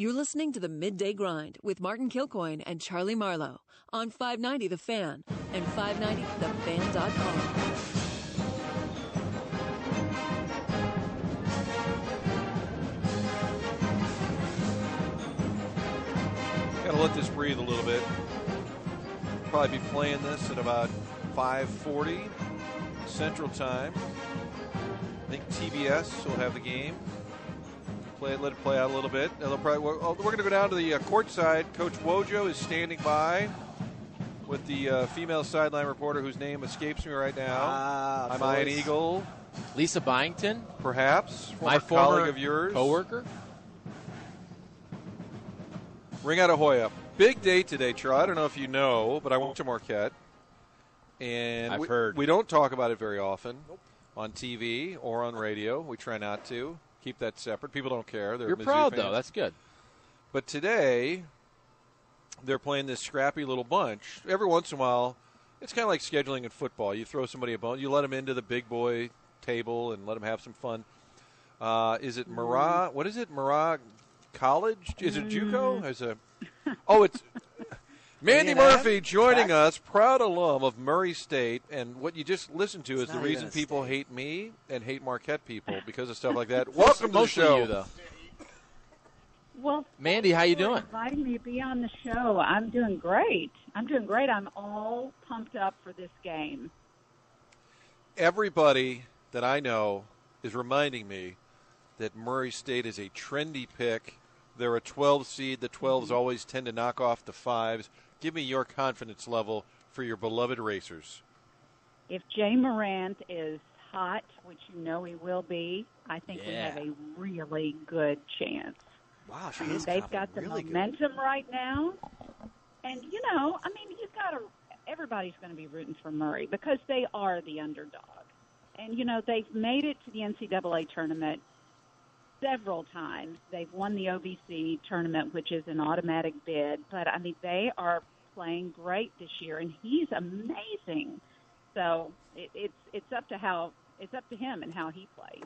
You're listening to the Midday Grind with Martin Kilcoyne and Charlie Marlowe on 590 The Fan and 590thefan.com. Gotta let this breathe a little bit. Probably be playing this at about 5:40 Central Time. I think TBS will have the game. Play it, let it play out a little bit. They'll probably, we're, we're going to go down to the uh, court side. Coach Wojo is standing by with the uh, female sideline reporter whose name escapes me right now. Ah, I'm Ian Eagle, Lisa Byington, perhaps my former colleague of yours. coworker. Ring out of Hoya. Big day today, Charlie. I don't know if you know, but I went to Marquette. And I've we, heard. we don't talk about it very often on TV or on radio. We try not to. Keep that separate. People don't care. They're You're Mizzou proud fans. though. That's good. But today, they're playing this scrappy little bunch. Every once in a while, it's kind of like scheduling in football. You throw somebody a bone, you let them into the big boy table and let them have some fun. Uh, is it Murrah? What is it? Murrah College? Is it JUCO? Is a oh, it's Mandy A&M? Murphey joining Tech? us, proud alum of Murray State, and what you just listened to is the reason people state. hake me and hate Marquette people because of stuff like that. Welcome to the show. you though. Well, Mandy, how you for doing? Inviting me to be on the show. I'm doing great. I'm doing great. I'm all pumped up for this game. everybody that I know is reminding me that Murray State is a trendy pick. They're a 12 seed. The 12s mm-hmm. always tend to knock off the fives. Give me your confidence level for your beloved racers. If Ja Morant is hot, which you know he will be, I think we have a really good chance. Wow, she I mean, is they've got the really good. momentum right now, and you know, I mean, you've got to. Everybody's going to be rooting for Murray because they are the underdog, and you know they've made it to the NCAA tournament several times. They've won the OVC tournament, which is an automatic bid, but I mean they are playing great this year, and he's amazing. So it, it's it's up to how it's up to him and how he plays.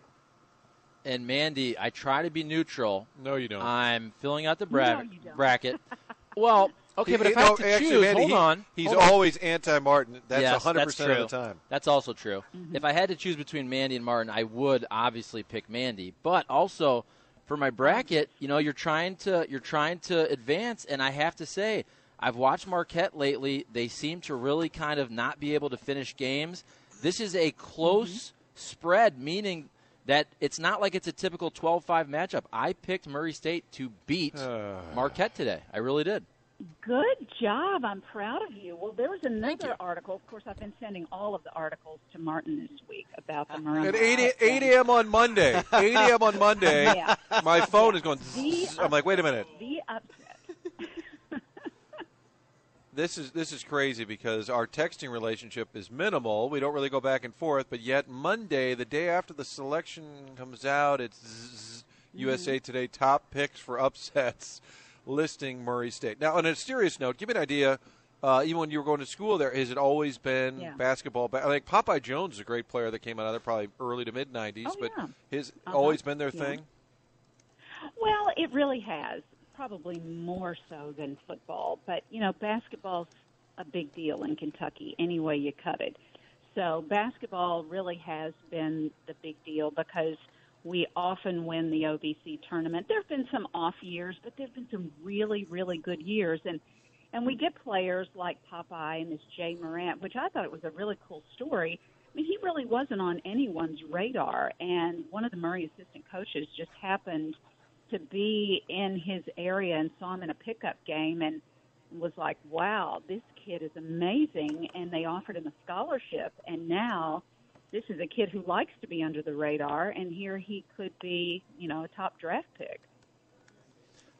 And Mandy, I try to be neutral. No, you don't. I'm filling out the bra- you don't. bracket. Well, okay, but if I no, have to actually, choose, Mandy, hold he- on. He's hold on. always anti-Martin. That's Yes, 100% that's of the time. That's also true. Mm-hmm. If I had to choose between Mandy and Martin, I would obviously pick Mandy. But also for my bracket, you know, you're trying to you're trying to advance, and I have to say, I've watched Marquette lately. They seem to really kind of not be able to finish games. This is a close Mm-hmm. spread, meaning that it's not like it's a typical 12-5 matchup. I picked Murray State to beat Marquette today. I really did. Good job. I'm proud of you. Well, there was another article. Of course, I've been sending all of the articles to Martin this week about the Marine. At 8, a- 8 a.m. on Monday. 8 a.m. on Monday. Yeah. My phone is going. The-. I'm like, wait a minute. The upset. This is this is crazy because our texting relationship is minimal. We don't really go back and forth, but yet Monday, the day after the selection comes out, it's zzz, USA mm. Today top picks for upsets, listing Murray State. Now, on a serious note, give me an idea. Uh, even when you were going to school there, has it always been Yeah. basketball? Ba- like Popeye Jones is a great player that came out of there probably early to mid '90s, Oh, but yeah. his Uh-huh. always been their Yeah. thing. Well, it really has. Probably more so than football. But, you know, basketball's a big deal in Kentucky any way you cut it. So basketball really has been the big deal because we often win the OVC tournament. There have been some off years, but there have been some really, really good years. And and we get players like Popeye and this Ja Morant, which I thought it was a really cool story. I mean, he really wasn't on anyone's radar, and one of the Murray assistant coaches just happened to be in his area and saw him in a pickup game and was like, "Wow, this kid is amazing!" And they offered him a scholarship, and now this is a kid who likes to be under the radar, and here he could be, you know, a top draft pick.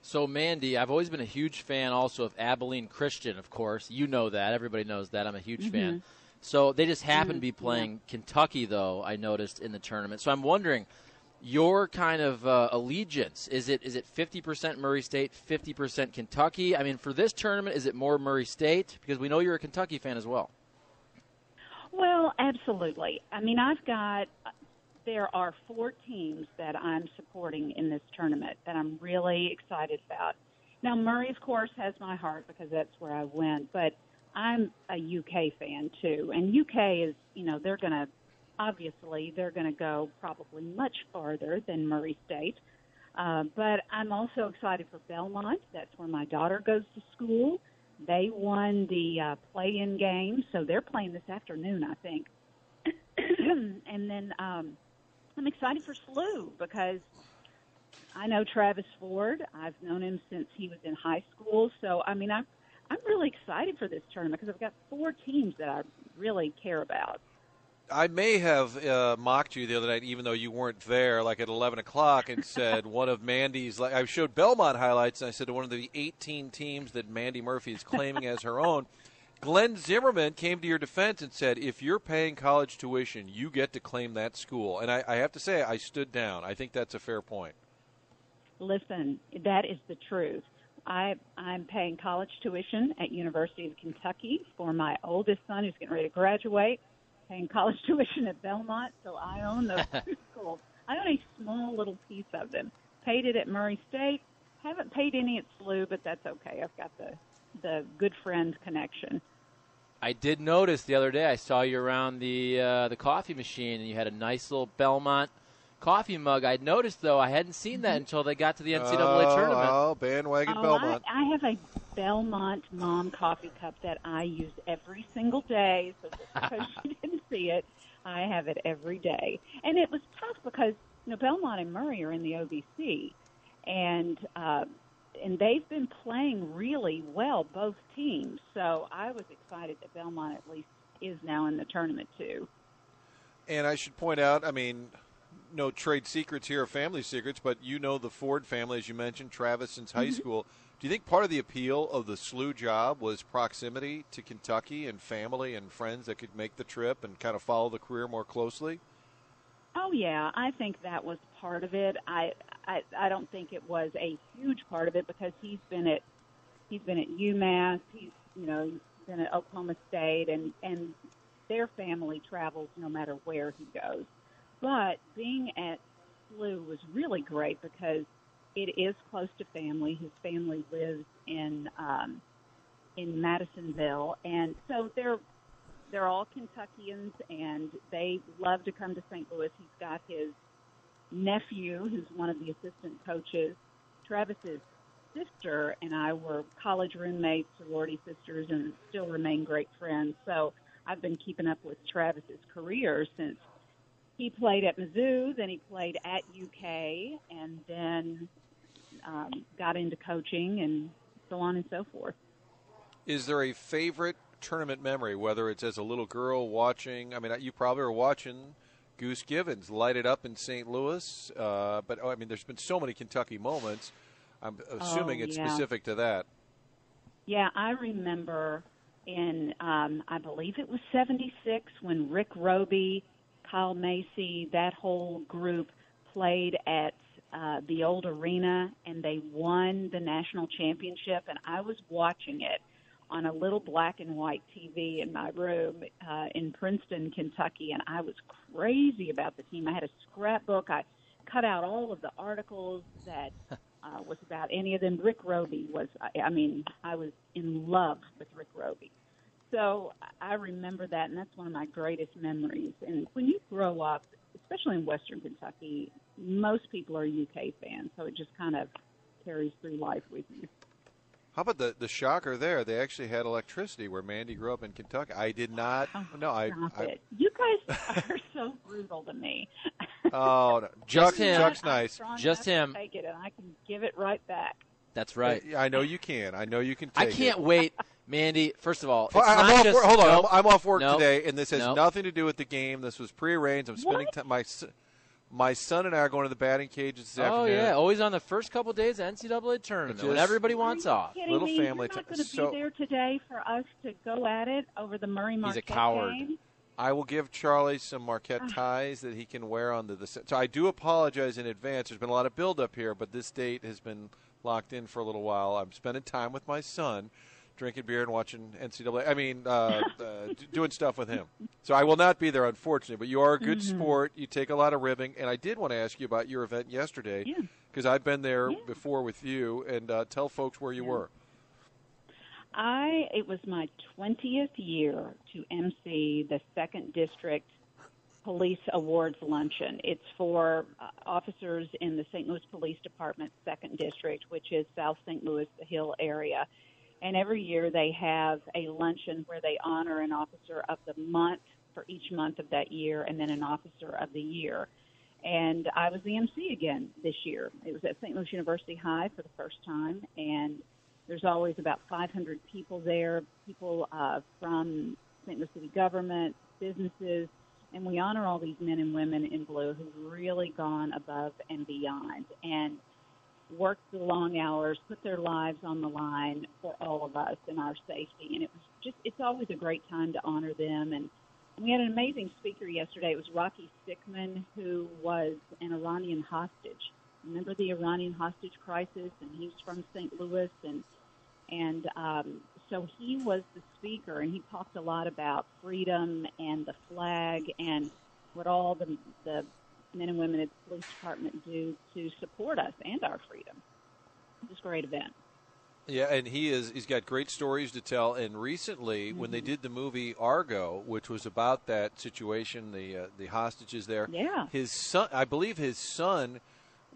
So, Mandy, I've always been a huge fan also of Abilene Christian, of course. You know that. Everybody knows that. I'm a huge fan. So, they just happen to be playing Kentucky, though, I noticed in the tournament. So, I'm wondering your kind of uh, allegiance. Is it is it 50% Murray State, 50% Kentucky? I mean, for this tournament, is it more Murray State? Because we know you're a Kentucky fan as well. Well, absolutely. I mean, I've got there are four teams that I'm supporting in this tournament that I'm really excited about. Now, Murray, of course, has my heart because that's where I went, but I'm a UK fan too. And UK is, you know, they're going to, obviously, they're going to go probably much farther than Murray State. Uh, but I'm also excited for Belmont. That's where my daughter goes to school. They won the uh, play-in game, so they're playing this afternoon, I think. and then um, I'm excited for SLU because I know Travis Ford. I've known him since he was in high school. So I mean, I'm I'm really excited for this tournament because I've got four teams that I really care about. I may have uh, mocked you the other night, even though you weren't there, like at 11 o'clock, and said one of Mandy's. Like I showed Belmont highlights, and I said to one of the 18 teams that Mandy Murphey is claiming as her own. Glenn Zimmerman came to your defense and said, if you're paying college tuition, you get to claim that school. And I, I have to say, I stood down. I think that's a fair point. Listen, that is the truth. I, I'm paying college tuition at University of Kentucky for my oldest son who's getting ready to graduate. Paying college tuition at Belmont, so I own those two schools. I own a small little piece of them. Paid it at Murray State. Haven't paid any at SLU, but that's okay. I've got the the good friend connection. I did notice the other day. I saw you around the uh, the coffee machine, and you had a nice little Belmont coffee mug. I'd noticed though I hadn't seen that mm-hmm. until they got to the NCAA oh, tournament. Oh, bandwagon oh, Belmont! I, I, have a Belmont mom coffee cup that I use every single day. So just because you didn't see it, I have it every day. And it was tough because you know Belmont and Murray are in the OVC, and uh, and they've been playing really well, both teams. So I was excited that Belmont at least is now in the tournament too. And I should point out, I mean, no trade secrets here, or family secrets, but you know the Ford family, as you mentioned, Travis since high mm-hmm. school. Do you think part of the appeal of the SLU job was proximity to Kentucky and family and friends that could make the trip and kind of follow the career more closely? Oh yeah, I think that was part of it. I I, I don't think it was a huge part of it because he's been at he's been at UMass. He's you know he's been at Oklahoma State, and and their family travels no matter where he goes. But being at SLU was really great because it is close to family. His family lives in um, in Madisonville, and so they're they're all Kentuckians, and they love to come to St. Louis. He's got his nephew, who's one of the assistant coaches, Travis's sister and I were college roommates, sorority sisters, and still remain great friends. So I've been keeping up with Travis's career since he played at Mizzou, then he played at UK, and then um, got into coaching and so on and so forth. Is there a favorite tournament memory, whether it's as a little girl watching? I mean, you probably were watching Goose Givens light it up in St. Louis. Uh, but oh, I mean, there's been so many Kentucky moments. I'm assuming oh, it's yeah. specific to that. Yeah, I remember in um, I believe it was '76 when Rick Robey, Kyle Macy, that whole group played at uh, the old arena and they won the national championship, and I was watching it on a little black and white TV in my room uh, in Princeton, Kentucky, and I was crazy about the team. I had a scrapbook. I cut out all of the articles that uh, was about any of them. Rick Robey was, I, I mean, I was in love with Rick Robey. So I remember that, and that's one of my greatest memories. And when you grow up, especially in Western Kentucky, most people are UK fans, so it just kind of carries through life with you. How about the the shocker there? They actually had electricity where Mandy grew up in Kentucky. I did not. Oh, no, I, I. You guys are so brutal to me. Oh, no. Chuck, Chuck's nice. Just him. Take it, and I can give it right back. That's right. I know you can. I know you can. I can't it. wait, Mandy. First of all, I'm off just, work, hold on. nope, I'm, I'm, off work nope, today, and this has nope. nothing to do with the game. This was prearranged. I'm spending time. My my son and I are going to the batting cages this Oh afternoon. yeah, always on the first couple days of NCAA tournament Just- when everybody wants off. kidding Little me? family You're not time. going to So- be there today for us to go at it over the Murray He's a Marquette coward. game. I will give Charlie some Marquette ah. ties that he can wear on the, the. So I do apologize in advance. There's been a lot of buildup here, but this date has been locked in for a little while. I'm spending time with my son. Drinking beer and watching NCAA. I mean, uh, uh, doing stuff with him. So I will not be there, unfortunately. But you are a good mm-hmm. sport. You take a lot of ribbing, and I did want to ask you about your event yesterday because yeah. I've been there yeah. before with you. And uh, tell folks where you yeah. were. I it was my 20th year to MC the second district police awards luncheon. It's for uh, officers in the St. Louis Police Department second district, which is South St. Louis, the Hill area. And every year they have a luncheon where they honor an officer of the month for each month of that year and then an officer of the year. And I was the MC again this year. It was at St. Louis University High for the first time, and there's always about 500 people there, people uh, from St. Louis City government, businesses, and we honor all these men and women in blue who've really gone above and beyond and worked the long hours, put their lives on the line for all of us and our safety. And it was just, it's always a great time to honor them. And we had an amazing speaker yesterday. It was Rocky Sickmann, who was an Iranian hostage remember the Iranian hostage crisis, and he's from St. Louis, and and um, so he was the speaker, and he talked a lot about freedom and the flag and what all the the men and women at the police department do to support us and our freedom. It's a great event. Yeah, and he is he's got great stories to tell. And recently, mm-hmm. when they mm-hmm. did the movie Argo, which was about that situation, the uh, the hostages there, yeah, his son, I believe his son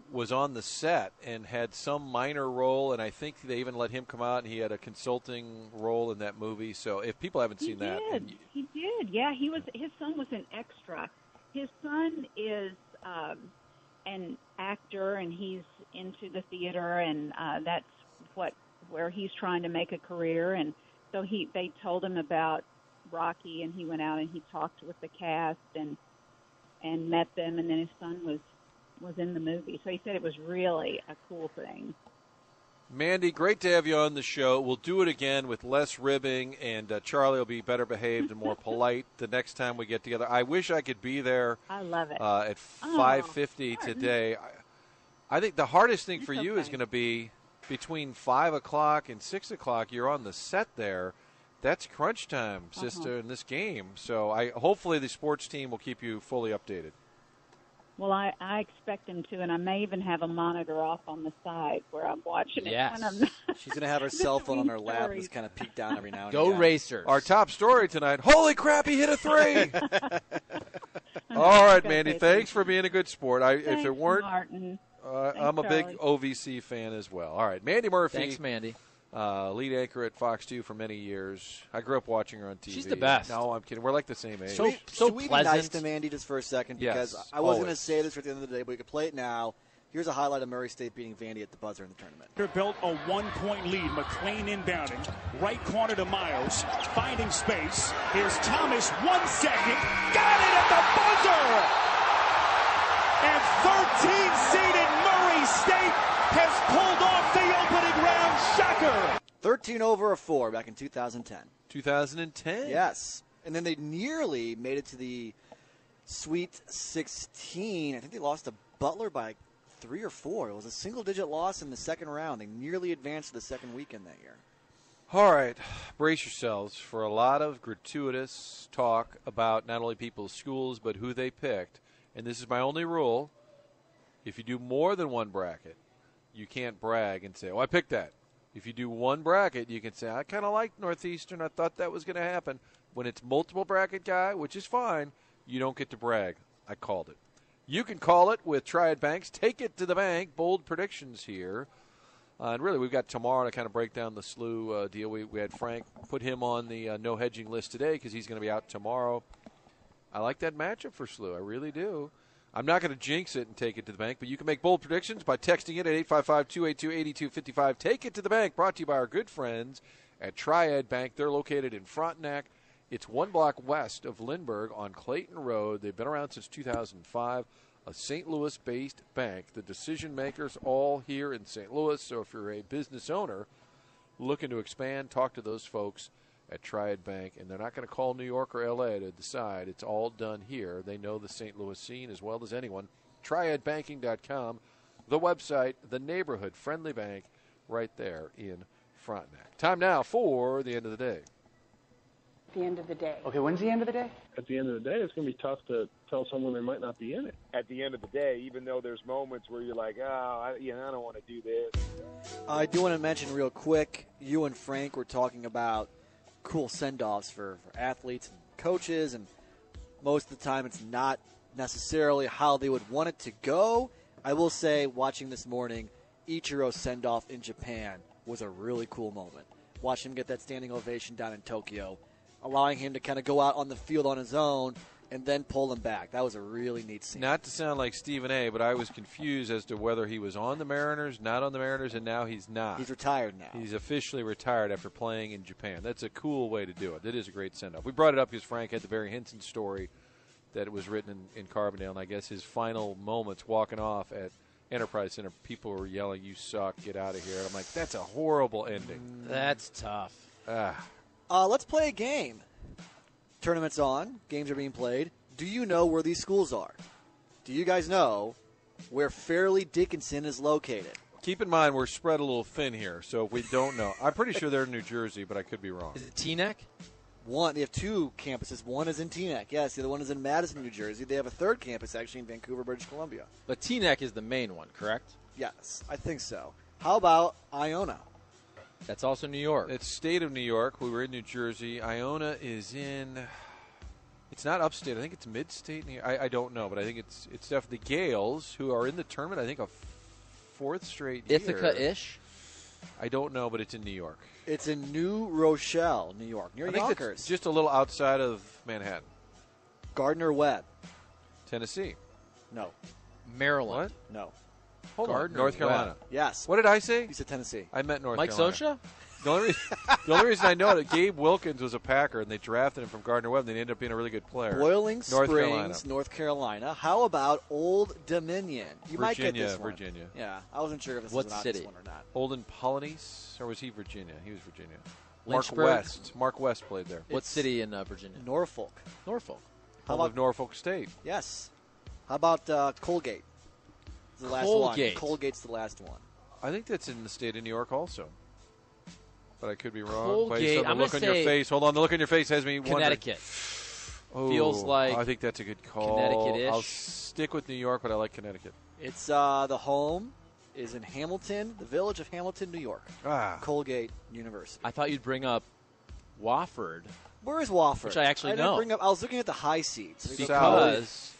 was on the set and had some minor role, and I think they even let him come out and he had a consulting role in that movie. So if people haven't he seen did. that, he did. Yeah, he was. His son was an extra. His son is um, an actor, and he's into the theater, and uh, that's what where he's trying to make a career. And so he they told him about Rocky, and he went out and he talked with the cast and and met them, and then his son was was in the movie. So he said it was really a cool thing. Mandy, great to have you on the show. We'll do it again with less ribbing, and uh, Charlie will be better behaved and more polite the next time we get together. I wish I could be there. I love it. Uh, at five fifty today. I, I, think the hardest thing for you is going to be between five o'clock and six o'clock. You're on the set there. That's crunch time, uh-huh. sister, uh-huh. in this game. So I hopefully the sports team will keep you fully updated. Well, I, I expect him to, and I may even have a monitor off on the side where I'm watching yes. it. Yes. She's going to have her cell phone on her lap and just kind of peek down every now and then. Go again. Racers. Our top story tonight. Holy crap, he hit a three. All right, Mandy, thanks for being a good sport. I, thanks, if it weren't, Martin. Uh, I'm a Charlie. big OVC fan as well. All right, Mandy Murphey. Thanks, Mandy uh, lead anchor at Fox 2 for many years. I grew up watching her on TV. She's the best. No, I'm kidding. We're like the same age. So, so Should we pleasant. be nice to Mandy just for a second? Because yes, I wasn't going to say this at the end of the day, but we could play it now. Here's a highlight of Murray State beating Vandy at the buzzer in the tournament. They're built a one-point lead. McLean inbounding. Right corner to Miles. Finding space. Here's Thomas. One second. Got it at the buzzer! And 13-seeded Murray State has pulled off the opening round shocker. 13 over a 4 back in 2010. 2010? Yes. And then they nearly made it to the Sweet 16. I think they lost to Butler by three or four. It was a single digit loss in the second round. They nearly advanced to the second weekend that year. All right, brace yourselves for a lot of gratuitous talk about not only people's schools, but who they picked. And this is my only rule. If you do more than one bracket, you can't brag and say, oh, I picked that. If you do one bracket, you can say, I kind of like Northeastern. I thought that was going to happen. When it's multiple bracket guy, which is fine, you don't get to brag. I called it. You can call it with Triad Banks. Take it to the bank. Bold predictions here. Uh, and really, we've got tomorrow to kind of break down the SLU uh, deal. We, we had Frank put him on the uh, no hedging list today because he's going to be out tomorrow. I like that matchup for SLU. I really do. I'm not going to jinx it and take it to the bank, but you can make bold predictions by texting it at 855 282 8255. Take it to the bank, brought to you by our good friends at Triad Bank. They're located in Frontenac. It's one block west of Lindbergh on Clayton Road. They've been around since 2005, a St. Louis based bank. The decision makers all here in St. Louis. So if you're a business owner looking to expand, talk to those folks at Triad Bank, and they're not going to call New York or LA to decide. It's all done here. They know the St. Louis scene as well as anyone. TriadBanking.com, the website, the neighborhood friendly bank right there in Frontenac. Time now for the end of the day. the end of the day. Okay, when's the end of the day? At the end of the day, it's going to be tough to tell someone they might not be in it. At the end of the day, even though there's moments where you're like, oh, I, you know, I don't want to do this. Uh, I do want to mention real quick. You and Frank were talking about cool send-offs for, for athletes and coaches, and most of the time it's not necessarily how they would want it to go. I will say, watching this morning, Ichiro's send-off in Japan was a really cool moment. Watching him get that standing ovation down in Tokyo, allowing him to kind of go out on the field on his own and then pull him back. That was a really neat scene. Not to sound like Stephen A., but I was confused as to whether he was on the Mariners, not on the Mariners, and now he's not. He's retired now. He's officially retired after playing in Japan. That's a cool way to do it. That is a great send off. We brought it up because Frank had the Barry Hinson story that was written in, in Carbondale, and I guess his final moments walking off at Enterprise Center, people were yelling, You suck, get out of here. I'm like, That's a horrible ending. That's tough. Ah. Uh, let's play a game. Tournament's on. Games are being played. Do you know where these schools are? Do you guys know where Fairleigh Dickinson is located? Keep in mind, we're spread a little thin here, so if we don't know, I'm pretty sure they're in New Jersey, but I could be wrong. Is it Teaneck? One, they have two campuses. One is in Teaneck. Yes, the other one is in Madison, New Jersey. They have a third campus actually in Vancouver, British Columbia. But Teaneck is the main one, correct? Yes, I think so. How about Iona? That's also New York. It's state of New York. We were in New Jersey. Iona is in. It's not upstate. I think it's mid-state. I, I don't know, but I think it's it's definitely the Gaels who are in the tournament. I think a fourth straight. Ithaca-ish. I don't know, but it's in New York. It's in New Rochelle, New York, near I think Yonkers. it's just a little outside of Manhattan, Gardner Webb. Tennessee. No, Maryland. What? no. Hold on. North Carolina. Webb. Yes. What did I say? He said Tennessee. I meant North Mike Carolina. Sosha? The only, reason, the only reason I know it, Gabe Wilkins was a Packer, and they drafted him from Gardner Webb. and They ended up being a really good player. Boiling North Springs, Carolina. North Carolina. How about Old Dominion? You might get Virginia, this one. Virginia. Yeah, I wasn't sure if this What was an city? obvious one or not. Olden Polynice, or was he Virginia? He was Virginia. Mark West. Mark West played there. What It's- city in uh, Virginia? Norfolk. Norfolk. How Home about of Norfolk State. yes? How about uh, Colgate? It's the last Colgate. one. Colgate's the last one. I think that's in the state of New York also. But I could be wrong. Colgate, Based on the I'm look gonna on your face. Hold on, the look on your face has me wondering. Connecticut. Oh, Feels like I think that's a good call. Connecticut-ish. I'll stick with New York, but I like Connecticut. It's uh, the home is in Hamilton, the village of Hamilton, New York. Ah, Colgate University. I thought you'd bring up Wofford Where is Wofford? Which I actually didn't know. Bring up, I was looking at the high seats. because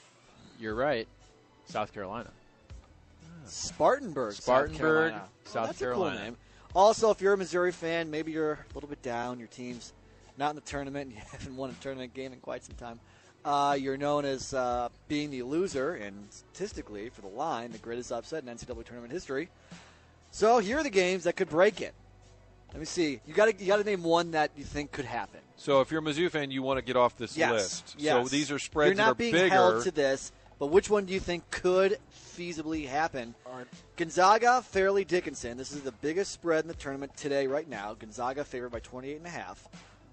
you're right. South Carolina. Spartanburg, South Spartanburg, Carolina. South that's Carolina. A cool name. Also, if you're a Missouri fan, maybe you're a little bit down. Your team's not in the tournament. and You haven't won a tournament game in quite some time. Uh, you're known as uh, being the loser, and statistically, for the line, the greatest upset in NCAA tournament history. So here are the games that could break it. Let me see. You got to you got to name one that you think could happen. so if you're a Mizzou fan, you want to get off this Yes. list. Yes. So these are spreads You're not that are being bigger. held to this, but which one do you think could feasibly happen? Gonzaga, Fairleigh Dickinson. This is the biggest spread in the tournament today, right now. Gonzaga favored by 28 and a half.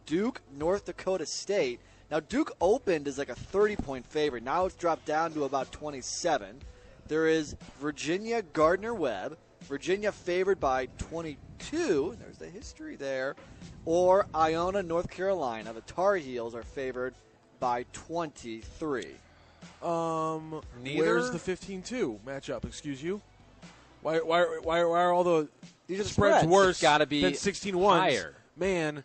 Duke, North Dakota State. Now Duke opened as like a 30 point favorite. Now it's dropped down to about 27. There is Virginia Gardner Webb. Virginia favored by 22. There's the history there. Or Iona, North Carolina. The Tar Heels are favored by 23. Um, Neither? where's the 15-2 matchup? Excuse you. Why, why, why, why are all the These are the spreads spreads. worse gotta be than 16-1? higher. Man,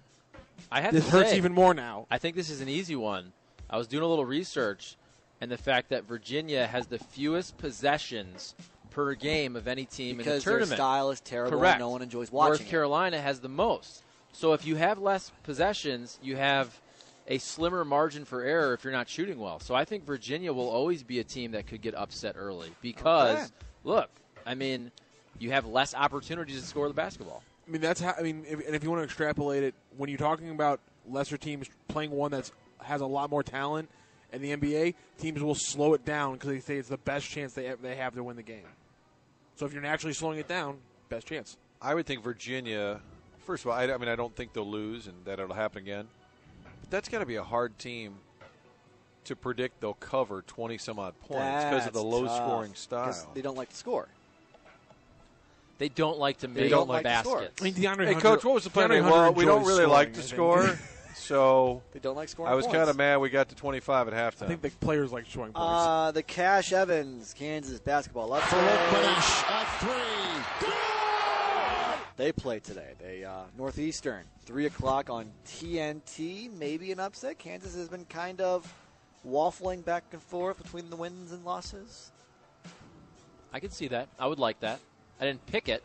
I have this to hurts say, even more now. I think this is an easy one. I was doing a little research, and the fact that Virginia has the fewest possessions per game of any team because in the tournament. their style is terrible Correct. and no one enjoys watching North it. Carolina has the most. So if you have less possessions, you have a slimmer margin for error if you're not shooting well. So I think Virginia will always be a team that could get upset early because Okay. look, I mean, you have less opportunities to score the basketball. I mean, that's how. I mean, if, and if you want to extrapolate it, when you're talking about lesser teams playing one that's has a lot more talent in the NBA, teams will slow it down because they say it's the best chance they they have to win the game. So if you're naturally slowing it down, best chance. I would think Virginia. First of all, I, I mean, I don't think they'll lose and that it'll happen again. But that's got to be a hard team to predict they'll cover 20 some odd points because of the low tough, scoring 'cause style. They don't like to score. They don't like to They make don't like to score. baskets. I mean, DeAndre Hey, Hunter, coach, what was the plan? Well, we don't enjoys really like to score, so They don't like scoring points. I was kind of mad we got to 25 at halftime. I think the players like showing points. Uh, the Cash Evans, Kansas basketball. Let's Full finish at three. They play today. They uh, Northeastern, three o'clock on TNT. Maybe an upset. Kansas has been kind of waffling back and forth between the wins and losses. I can see that. I would like that. I didn't pick it,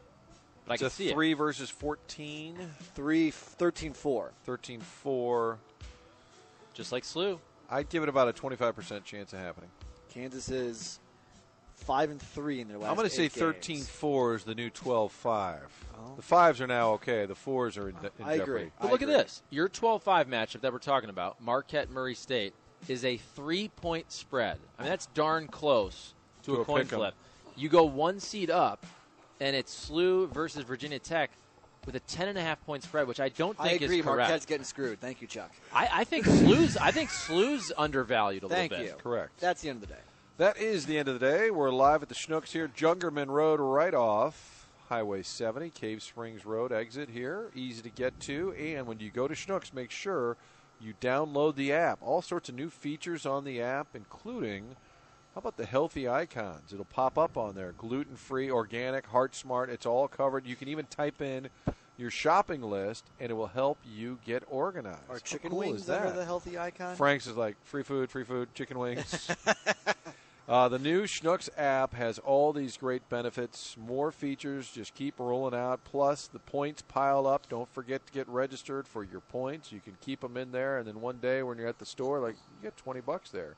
but I it's can a see three versus 14, Three, 13-4. 13-4. Just like SLU. I'd give it about a 25% chance of happening. Kansas is five and three in their last. I'm going to say 13-4 is the new 12-5. Oh. The fives are now okay. The fours are in, in I agree. jeopardy. But I look agree. at this. Your 12-5 matchup that we're talking about, Marquette Murray State, is a three-point spread. I mean, that's darn close to, To a, a coin pick 'em. flip. You go one seed up, and it's SLU versus Virginia Tech with a ten and a half point spread, which I don't I think agree. is correct. Marquette's getting screwed. Thank you, Chuck. I, I think SLU's I think SLU's undervalued a Thank little bit. you. Correct. That's the end of the day. That is the end of the day. We're live at the Schnucks here, Jungerman Road, right off Highway 70, Cave Springs Road exit here. Easy to get to. And when you go to Schnucks, make sure you download the app. All sorts of new features on the app, including how about the healthy icons? It'll pop up on there gluten free, organic, heart smart. It's all covered. You can even type in your shopping list, and it will help you get organized. Are chicken cool wings is that? under the healthy icon? Frank's is like free food, free food, chicken wings. uh, the new Schnucks app has all these great benefits, more features. Just keep rolling out. Plus, the points pile up. Don't forget to get registered for your points. You can keep them in there, and then one day when you're at the store, like you get twenty bucks there.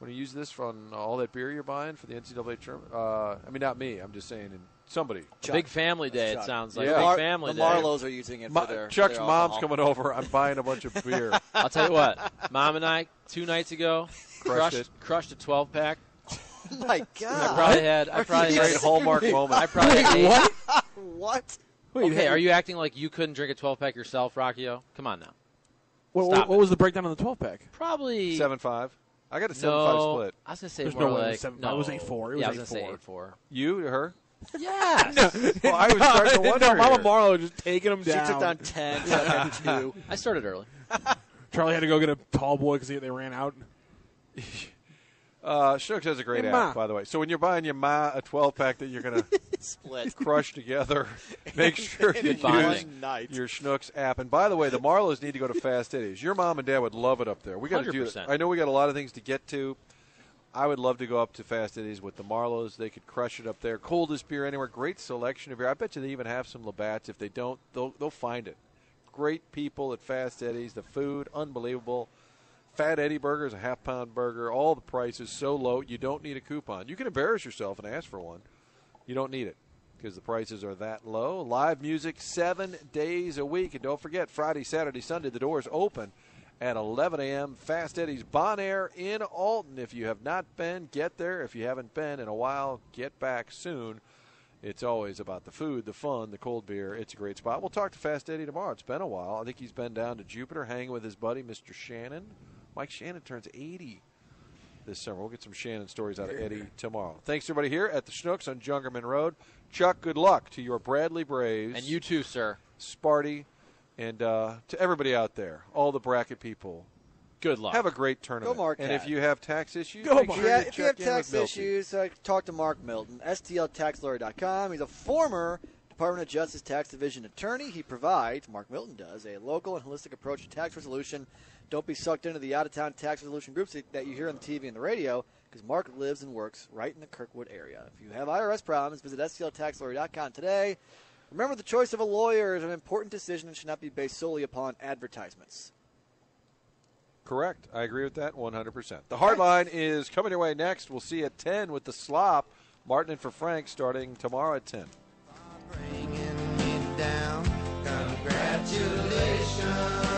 When you use this on all that beer you're buying for the NCAA tournament, uh, I mean not me. I'm just saying, in somebody. A big family day. It sounds like Yeah. a Mar- big family the day. Marlowes are using it Ma- for their Chuck's their mom's coming over. I'm buying a bunch of beer. I'll tell you what, Mom and I two nights ago Crushed crushed it. crushed a 12 pack. Oh my I probably had. I probably had a Hallmark moment. I probably had eight. what? Okay, are you acting like you couldn't drink a 12 pack yourself, Rockio? Come on now. what, stop what it. was the breakdown on the 12 pack? Probably Seven five. I got a seven no. five split. I was gonna say There's more no way it was like seven- no. it was 8-4. It was yeah, I was gonna say 8-4. eight four. You, her. Yes. Well, I was starting to wonder. no, Mama here. Marlowe just taking him She took down ten. Chuck had two. I started early. Charlie had to go get a tall boy because they ran out. Uh, Schnucks has a great Hey, app, Ma. by the way. So when you're buying your Ma a 12 pack that you're going to Split. crush together, make sure you use night. your Schnucks app. And by the way, the Marlowes need to go to Fast Eddie's. Your mom and dad would love it up there. We got to do 100%. that. I know we got a lot of things to get to. I would love to go up to Fast Eddie's with the Marlowes. They could crush it up there. Coldest beer anywhere. Great selection of beer. I bet you they even have some Labatt's. If they don't, they'll they'll find it. Great people at Fast Eddie's. The food unbelievable. Fat Eddie Burger is a half pound burger. All the prices so low, you don't need a coupon. You can embarrass yourself and ask for one. You don't need it because the prices are that low. Live music seven days a week. And don't forget, Friday, Saturday, Sunday, the doors open at 11 a.m. Fast Eddie's Bon Air in Alton. If you have not been, get there. If you haven't been in a while, get back soon. It's always about the food, the fun, the cold beer. It's a great spot. We'll talk to Fast Eddie tomorrow. It's been a while. I think he's been down to Jupiter hanging with his buddy, Mr. Shannon. Mike Shannon turns 80 this summer. We'll get some Shannon stories out of Eddie tomorrow. Thanks, everybody, here at the Schnucks on Jungerman Road. Chuck, good luck to your Bradley Braves. And you too, sir. Sparty, and uh, to everybody out there, all the bracket people. Good luck. Have a great tournament. Go Marquette. And if you have tax issues, Go make Marquette. sure Yeah, if you have tax issues, uh, talk to Mark Milton, STLTaxLawyer.com. He's a former Department of Justice Tax Division attorney. He provides, Mark Milton does, a local and holistic approach to tax resolution. Don't be sucked into the out of town tax resolution groups that- you hear on the TV and the radio because Mark lives and works right in the Kirkwood area. If you have IRS problems, visit STLTaxLawyer.com today. Remember, the choice of a lawyer is an important decision and should not be based solely upon advertisements. Correct. I agree with that 100%. The Hardline is coming your way next. We'll see you at 10 with the slop. Martin and for Frank starting tomorrow at 10. Congratulations.